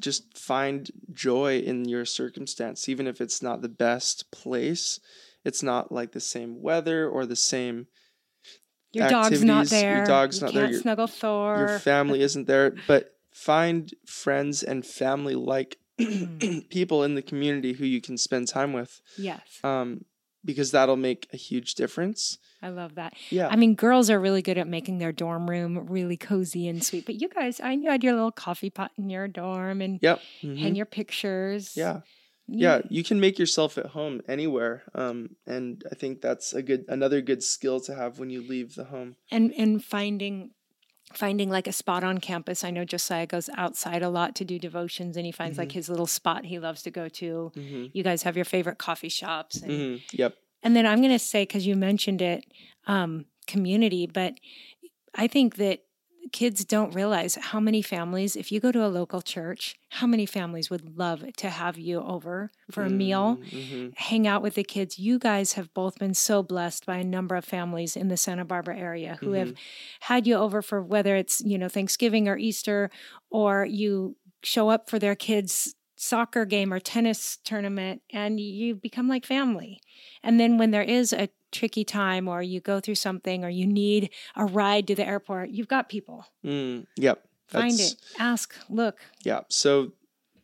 just find joy in your circumstance even if it's not the best place. It's not like the same weather or the same Your dog's not there. your dog's you not there, your- snuggle Thor. your family isn't there. But find friends and family like people in the community who you can spend time with yes, um because that'll make a huge difference I love that. yeah. I mean, girls are really good at making their dorm room really cozy and sweet. But you guys, I knew you had your little coffee pot in your dorm and yep. mhm. hang your pictures. yeah. You- yeah you can make yourself at home anywhere um and i think that's a good another good skill to have when you leave the home. And and finding finding like a spot on campus. I know josiah goes outside a lot to do devotions and he finds like his little spot he loves to go to. Hmm you guys have your favorite coffee shops and, hmm yep and then i'm going to say because you mentioned it um, community but i think that kids don't realize how many families if you go to a local church how many families would love to have you over for a meal hmm hang out with the kids. You guys have both been so blessed by a number of families in the Santa Barbara area who have had you over for whether it's, you know, Thanksgiving or Easter, or you show up for their kids' soccer game or tennis tournament and you become like family. And then when there is a tricky time or you go through something or you need a ride to the airport, you've got people. mm, yep Find it, ask, look. yeah so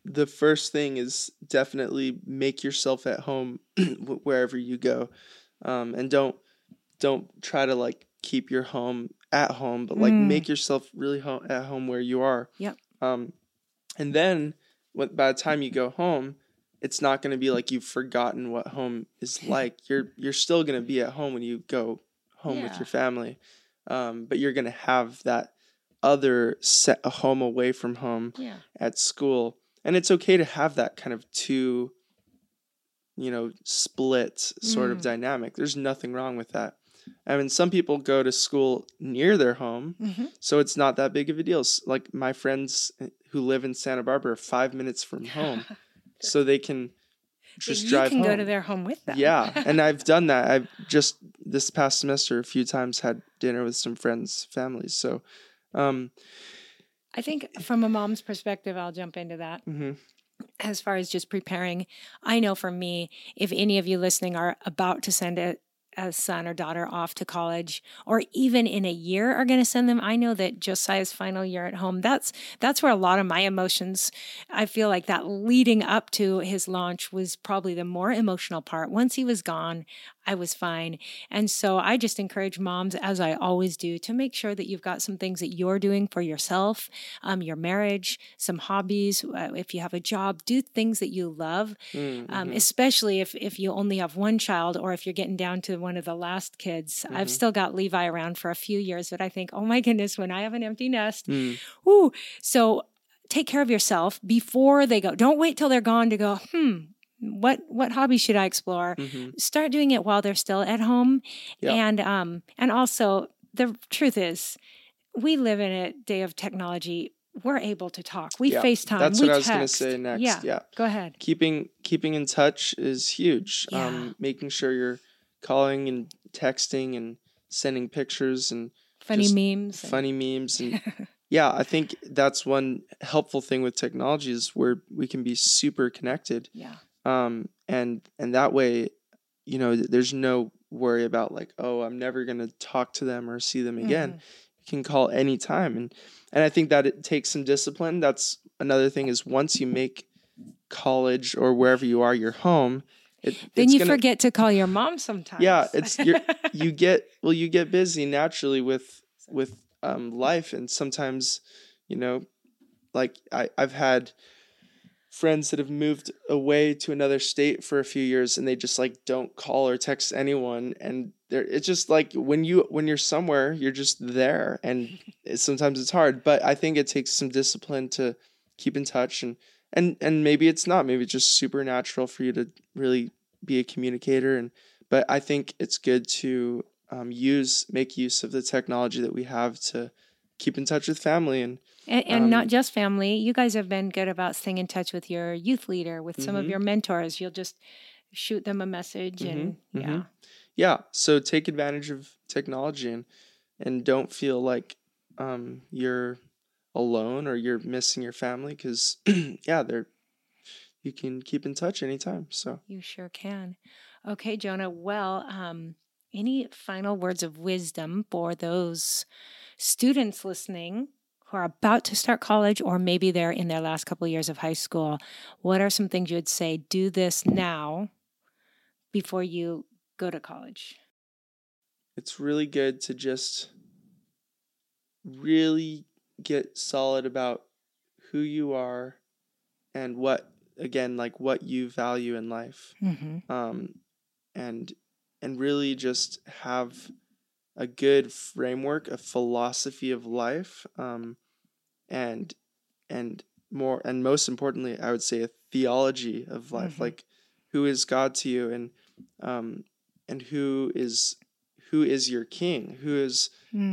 the first thing is definitely make yourself at home wherever you go um and don't don't try to like keep your home at home but like Mm. make yourself really home at home where you are Yep. um and then when, by the time you go home it's not going to be like you've forgotten what home is like you're you're still going to be at home when you go home with your family um but you're going to have that other set a home away from home Yeah. at school and it's okay to have that kind of two you know split sort of Mm. dynamic there's nothing wrong with that i mean some people go to school near their home Mm-hmm. so it's not that big of a deal like my friends eh, who live in santa barbara are five minutes from home so they can just drive. you drive can go to their home with them. Yeah, and I've done that. I've just this past semester a few times had dinner with some friends' families. So, um, I think from a mom's perspective, I'll jump into that. mhm, as far as just preparing, I know for me, if any of you listening are about to send a, a son or daughter off to college, or even in a year are going to send them, I know that Josiah's final year at home. That's that's where a lot of my emotions. I feel like that leading up to his launch was probably the more emotional part. Once he was gone, I was fine. And so I just encourage moms, as I always do, to make sure that you've got some things that you're doing for yourself, um, your marriage, some hobbies. Uh, if you have a job, do things that you love, mm, um, mhm. especially if, if you only have one child or if you're getting down to one of the last kids. I've Mhm. still got Levi around for a few years, but I think, oh my goodness, when I have an empty nest, Mm, Ooh, so take care of yourself before they go. Don't wait till they're gone to go, hmm, what what hobby should I explore? mhm. Start doing it while they're still at home. Yeah. And um and also the truth is we live in a day of technology. We're able to talk. We Yeah, FaceTime. That's we what I was going to say next. Yeah. Yeah. Go ahead. keeping keeping in touch is huge. Yeah. Um, making sure you're calling and texting and sending pictures and Funny memes. and- funny memes and yeah, I think that's one helpful thing with technology is where we can be super connected. yeah. Um, and and that way, you know, there's no worry about like, oh, I'm never gonna talk to them or see them again. Mhm. You can call anytime, and and I think that it takes some discipline. That's another thing is once you make college or wherever you are your home, it, Then you gonna, forget to call your mom sometimes. Yeah, it's- you're- you get well, you get busy naturally with with um, life, and sometimes, you know, like I I've had friends that have moved away to another state for a few years and they just like don't call or text anyone and they're it's just like when you when you're somewhere you're just there and it, sometimes it's hard but i think it takes some discipline to keep in touch and and and maybe it's not maybe it's just supernatural for you to really be a communicator and but i think it's good to um, use make use of the technology that we have to keep in touch with family and And, and not Um, just family. You guys have been good about staying in touch with your youth leader, with some of Mhm. your mentors. You'll just shoot them a message and Mhm, yeah. yeah so take advantage of technology and and don't feel like um you're alone or you're missing your family because yeah they're you can keep in touch anytime so You sure can. Okay, Jonah. Well, um, any final words of wisdom for those students listening who are about to start college or maybe they're in their last couple of years of high school? What are some things you would say? Do this now before you go to college. it's really good to just really get solid about who you are and what again like what you value in life Mm-hmm. um, and and really just have a good framework, a philosophy of life, um, and and more and most importantly, I would say a theology of life, Mhm. like who is God to you, and um, and who is who is your King, who is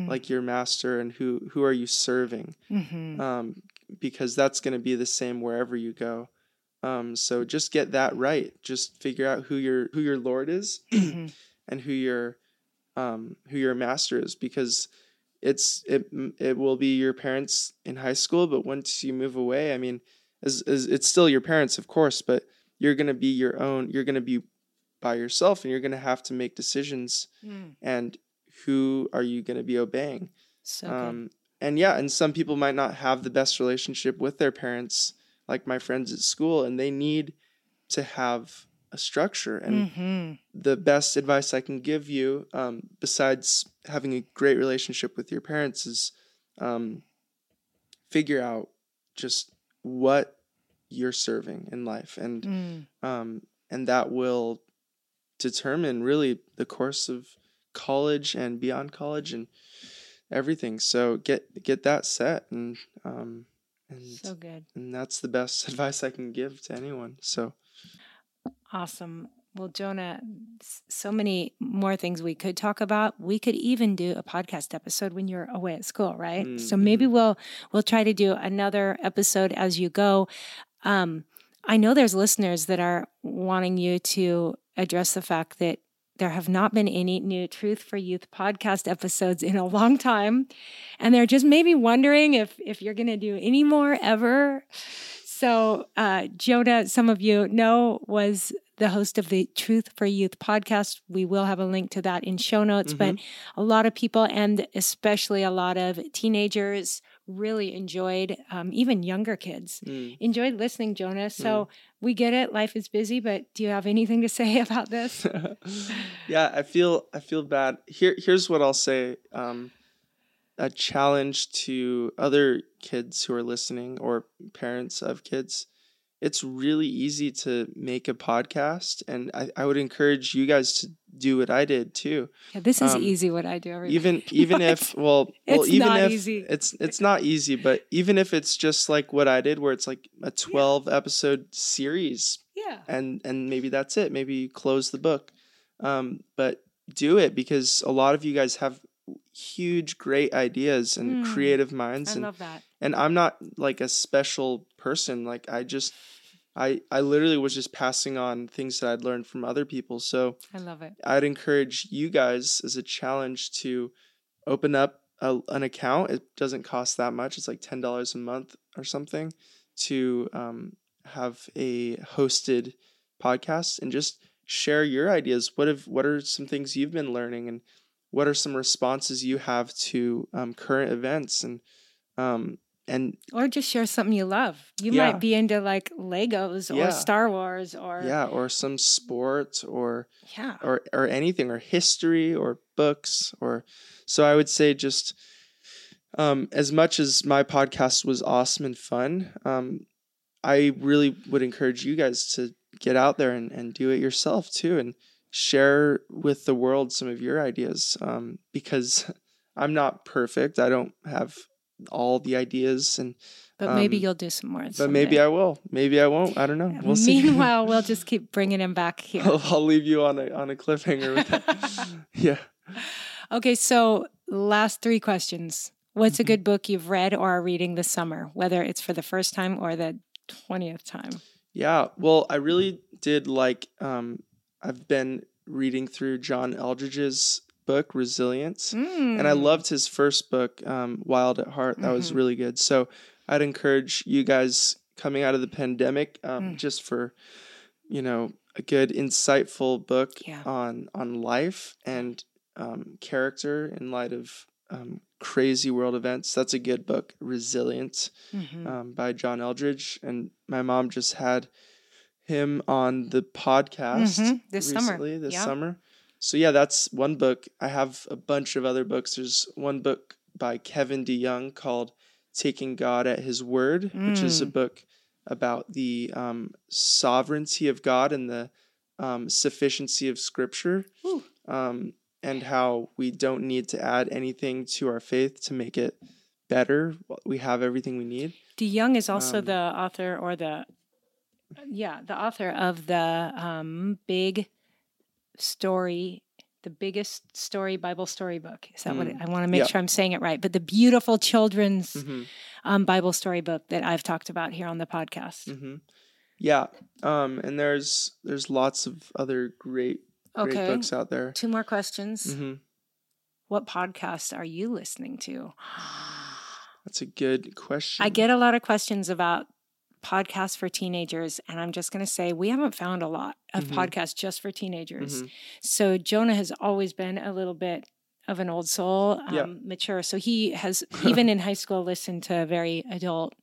like your master, and who who are you serving? mm-hmm. um, because that's going to be the same wherever you go. Um, so just get that right. Just figure out who your who your Lord is Mhm. and who your um, who your master is, because it's it it will be your parents in high school, but once you move away, I mean, as, as it's still your parents, of course, but you're going to be your own. You're going to be by yourself, and you're going to have to make decisions. Mm. And who are you going to be obeying? So um, and yeah and some people might not have the best relationship with their parents like my friends at school and they need to have a structure and Mhm. the best advice i can give you um, besides having a great relationship with your parents is um, figure out just what you're serving in life and Mm. um, and that will determine really the course of college and beyond college and everything. So get get that set and um and So good. and that's the best advice I can give to anyone. So Awesome. Well, Jonah, so many more things we could talk about. We could even do a podcast episode when you're away at school, right? Mm, So maybe we'll we'll try to do another episode as you go. Um, I know there's listeners that are wanting you to address the fact that there have not been any new Truth for Youth podcast episodes in a long time, and they're just maybe wondering if if you're going to do any more ever. So, uh, Jonah, some of you know, was the host of the Truth for Youth podcast. We will have a link to that in show notes, but a lot of people, and especially a lot of teenagers, really enjoyed, um, even younger kids, mm. enjoyed listening, Jonah. So we get it. Life is busy, but do you have anything to say about this? yeah, I feel I feel bad. Here here's what I'll say. Um, a challenge to other kids who are listening or parents of kids. It's really easy to make a podcast, and I, I would encourage you guys to do what I did too. Yeah, this is Um, easy what I do every Even even if well, well It's even not if easy. it's it's not easy, but even if it's just like what I did, where it's like a twelve episode series, Yeah. and and maybe that's it maybe you close the book um, but do it because a lot of you guys have huge great ideas and Mm. creative I minds and love that. and i'm not like a special person like i just i i literally was just passing on things that i'd learned from other people so I love it. i'd encourage you guys as a challenge to open up a, an account it doesn't cost that much it's like $10 a month or something to um, have a hosted podcast and just share your ideas what have what are some things you've been learning and what are some responses you have to um, current events and um, and Or just share something you love. You Yeah. might be into like Legos or Yeah. Star Wars or yeah or some sport or yeah. or or anything or history or books or so I would say just um, as much as my podcast was awesome and fun, um, I really would encourage you guys to get out there and, and do it yourself too and share with the world some of your ideas um, because I'm not perfect. I don't have all the ideas and But maybe um, you'll do some more. but maybe I will. Maybe I won't. I don't know. We'll see. Meanwhile, we'll just keep bringing him back here. I'll, I'll leave you on a on a cliffhanger with that. yeah. Okay, so last three questions. What's a Mhm. good book you've read or are reading this summer, whether it's for the first time or the 20th time? Yeah, well, I really did like. Um, I've been reading through John Eldredge's book Resilience, and I Mm. loved his first book, um, Wild at Heart. That was Mhm. really good. So I'd encourage you guys coming out of the pandemic, um, Mm. just for you know a good, insightful book Yeah. on on life and um, character in light of um, crazy world events. That's a good book, Resilience Mhm. um, by John Eldridge, and my mom just had him on the podcast Mhm, this summer. This Yeah. summer, so yeah, that's one book. I have a bunch of other books. There's one book by Kevin DeYoung called "Taking God at His Word," which is a Mm. book about the um, sovereignty of God and the um, sufficiency of Scripture, um, and how we don't need to add anything to our faith to make it better. We have everything we need. DeYoung is also Um, the author or the yeah, the author of the um, big story, the biggest story Bible story book. Is that what it, Mm. I want to make Yeah. sure I'm saying it right? But the beautiful children's hmm um, Bible story book that I've talked about here on the podcast. hmm Yeah, um, and there's there's lots of other great great Okay, books out there. two more questions. hmm What podcast are you listening to? That's a good question. I get a lot of questions about podcasts for teenagers, and I'm just going to say we haven't found a lot of Mhm. podcasts just for teenagers. Mhm. So Jonah has always been a little bit of an old soul, um, Yeah. mature. So he has even in high school listened to a very adult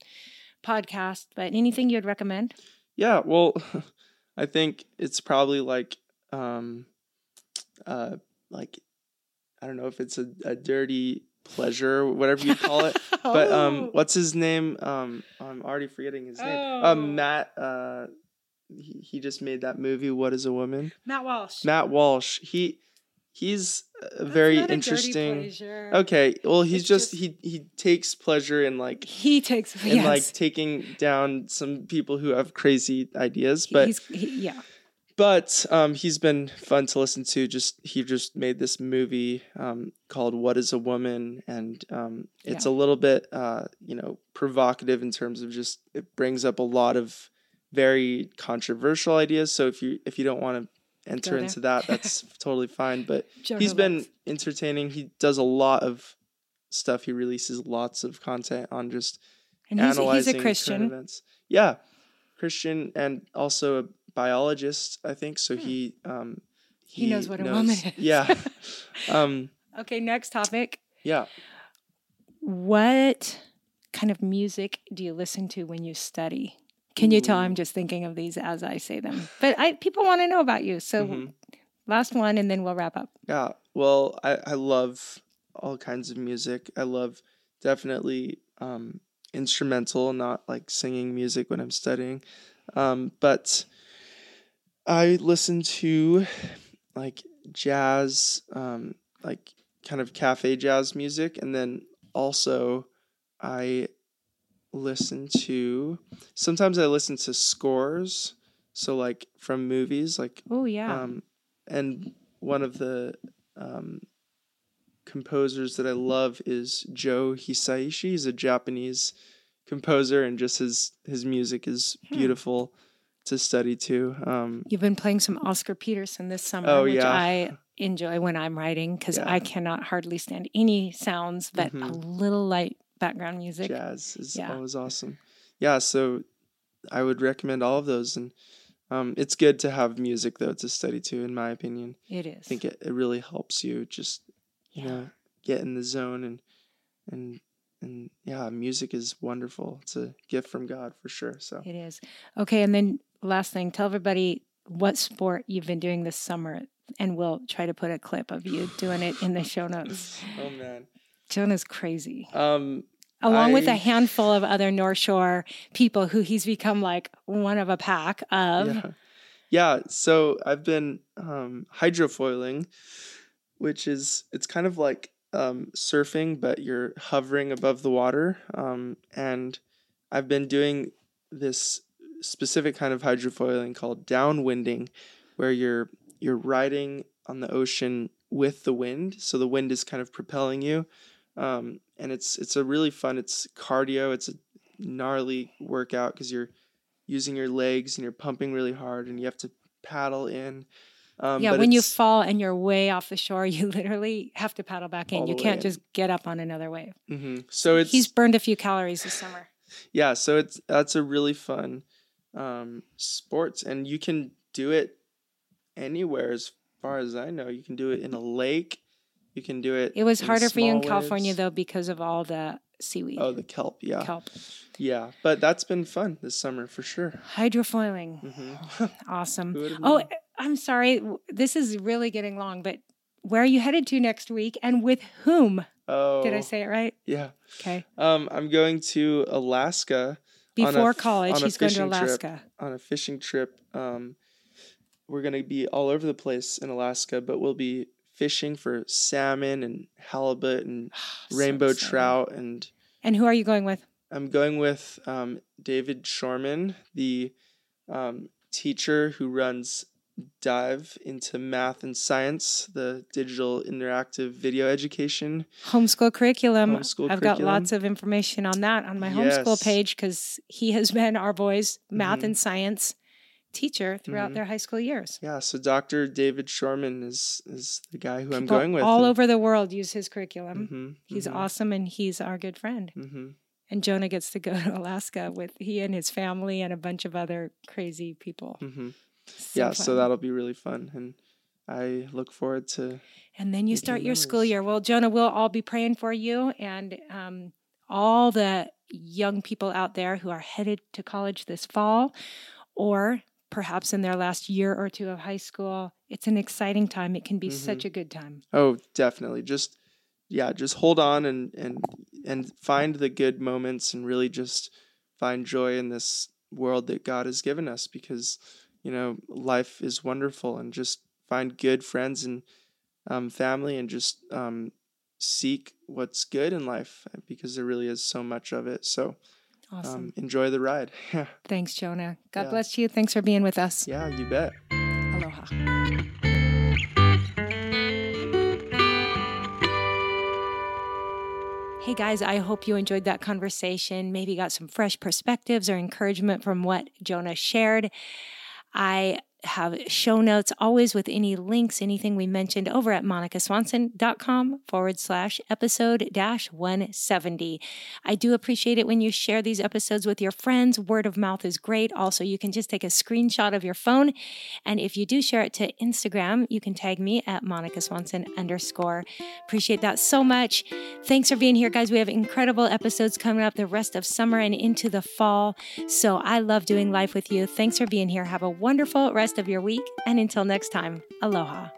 podcast. But anything you'd recommend? Yeah, well, I think it's probably like, um, uh, like, I don't know if it's a, a dirty pleasure, whatever you call it. But um, Oh. what's his name? Um, I'm already forgetting his name. Oh. Um, Matt. Uh, he, he just made that movie. What is a woman? Matt Walsh. Matt Walsh. He he's That's very not a dirty interesting. Okay, well, he's just, just- he he takes pleasure in like He takes in yes. like taking down some people who have crazy ideas, but he's he, yeah. But um, he's been fun to listen to. Just he just made this movie um, called "What Is a Woman," and um, it's Yeah. a little bit uh, you know provocative in terms of just it brings up a lot of very controversial ideas. So if you if you don't want to enter into that, that's totally fine. But he's been loves- entertaining. He does a lot of stuff. He releases lots of content on just and he's, analyzing he's a current Christian. events. Yeah, Christian and also a biologist, I think. So Hmm. he um He knows what a woman is. Yeah. um Okay, next topic. yeah. What kind of music do you listen to when you study? Can you tell I'm just thinking of these as I say them? But I people want to know about you. So Mhm. last one and then we'll wrap up. Yeah. Well, I I love all kinds of music. I love definitely um instrumental, not like singing music when I'm studying. Um but I listen to like jazz, um, like kind of cafe jazz music, and then also I listen to sometimes I listen to scores, so like from movies, like Oh yeah. um, and one of the um, composers that I love is Joe Hisaishi. He's a Japanese composer, and just his his music is Hmm. To study too. Um, You've been playing some Oscar Peterson this summer, Oh, which yeah. I enjoy when I'm writing because Yeah. I cannot hardly stand any sounds but a Mhm. little light background music. jazz is Yeah. always awesome. Yeah, so I would recommend all of those, and um, it's good to have music though to study too, in my opinion. It is. I think it, it really helps you just you Yeah. know get in the zone and and and yeah, music is wonderful. It's a gift from God for sure. So It is. Okay, and then last thing, tell everybody what sport you've been doing this summer, and we'll try to put a clip of you doing it in the show notes. oh man, Jonah's crazy. um, Along with a handful of other North Shore people who he's become like one of a pack of. yeah, yeah. So I've been um, hydrofoiling, which is it's kind of like um, surfing, but you're hovering above the water. Um, and I've been doing this specific kind of hydrofoiling called downwinding, where you're you're riding on the ocean with the wind. So the wind is kind of propelling you, um, and it's it's a really fun. It's cardio. It's a gnarly workout because you're using your legs and you're pumping really hard, and you have to paddle in. Um, yeah, but when you fall and you're way off the shore, you literally have to paddle back in. You can't in. just get up on another wave. Mhm. So it's He's burned a few calories this summer. yeah so it's that's a really fun um sports and you can do it anywhere as far as i know you can do it in a lake you can do it It was harder for you in small California though because of all the seaweed. oh the kelp yeah kelp. yeah but that's been fun this summer for sure Hydrofoiling. hmm Awesome. Oh. I'm sorry. This is really getting long, but where are you headed to next week and with whom? oh Did I say it right? yeah Okay. um i'm going to alaska On a Before college, he's going to fishing trip. Alaska. on a fishing trip. Um, we're gonna be all over the place in Alaska, but we'll be fishing for salmon and halibut and rainbow trout. And And who are you going with? I'm going with um, David Shormann, the um, teacher who runs Dive into Math and Science, the digital interactive video education. Homeschool curriculum. Homeschool I've got lots of information on that on my homeschool Yes. page because he has been our boys' math Mhm. and science teacher throughout Mhm. their high school years. Yeah, so Dr. David Shormann is is the guy who I'm going with. all over the world use his curriculum. hmm He's awesome and he's our good friend. hmm And Jonah gets to go to Alaska with he and his family and a bunch of other crazy people. hmm So yeah, so that'll be really fun, and I look forward to. And then you start your school year. Well, Jonah, we'll all be praying for you and um, all the young people out there who are headed to college this fall or perhaps in their last year or two of high school. It's an exciting time. It can be Mhm. such a good time. Oh, definitely. Just yeah, just hold on and and and find the good moments and really just find joy in this world that God has given us because you know life is wonderful and just find good friends and um, family and just um, seek what's good in life because there really is so much of it. So Awesome. um, enjoy the ride. Yeah. Thanks, Jonah. God Yeah. bless you. Thanks for being with us. Yeah, you bet. Aloha. Hey guys, I hope you enjoyed that conversation. Maybe got some fresh perspectives or encouragement from what Jonah shared. I have show notes always with any links, anything we mentioned over at monicaswanson.com forward slash episode dash 170. I do appreciate it when you share these episodes with your friends. Word of mouth is great. Also, you can just take a screenshot of your phone. And if you do share it to Instagram, you can tag me at Monica Swanson underscore. Appreciate that so much. Thanks for being here, guys. We have incredible episodes coming up the rest of summer and into the fall. So I love doing life with you. Thanks for being here. Have a wonderful rest of your week. And until next time, aloha.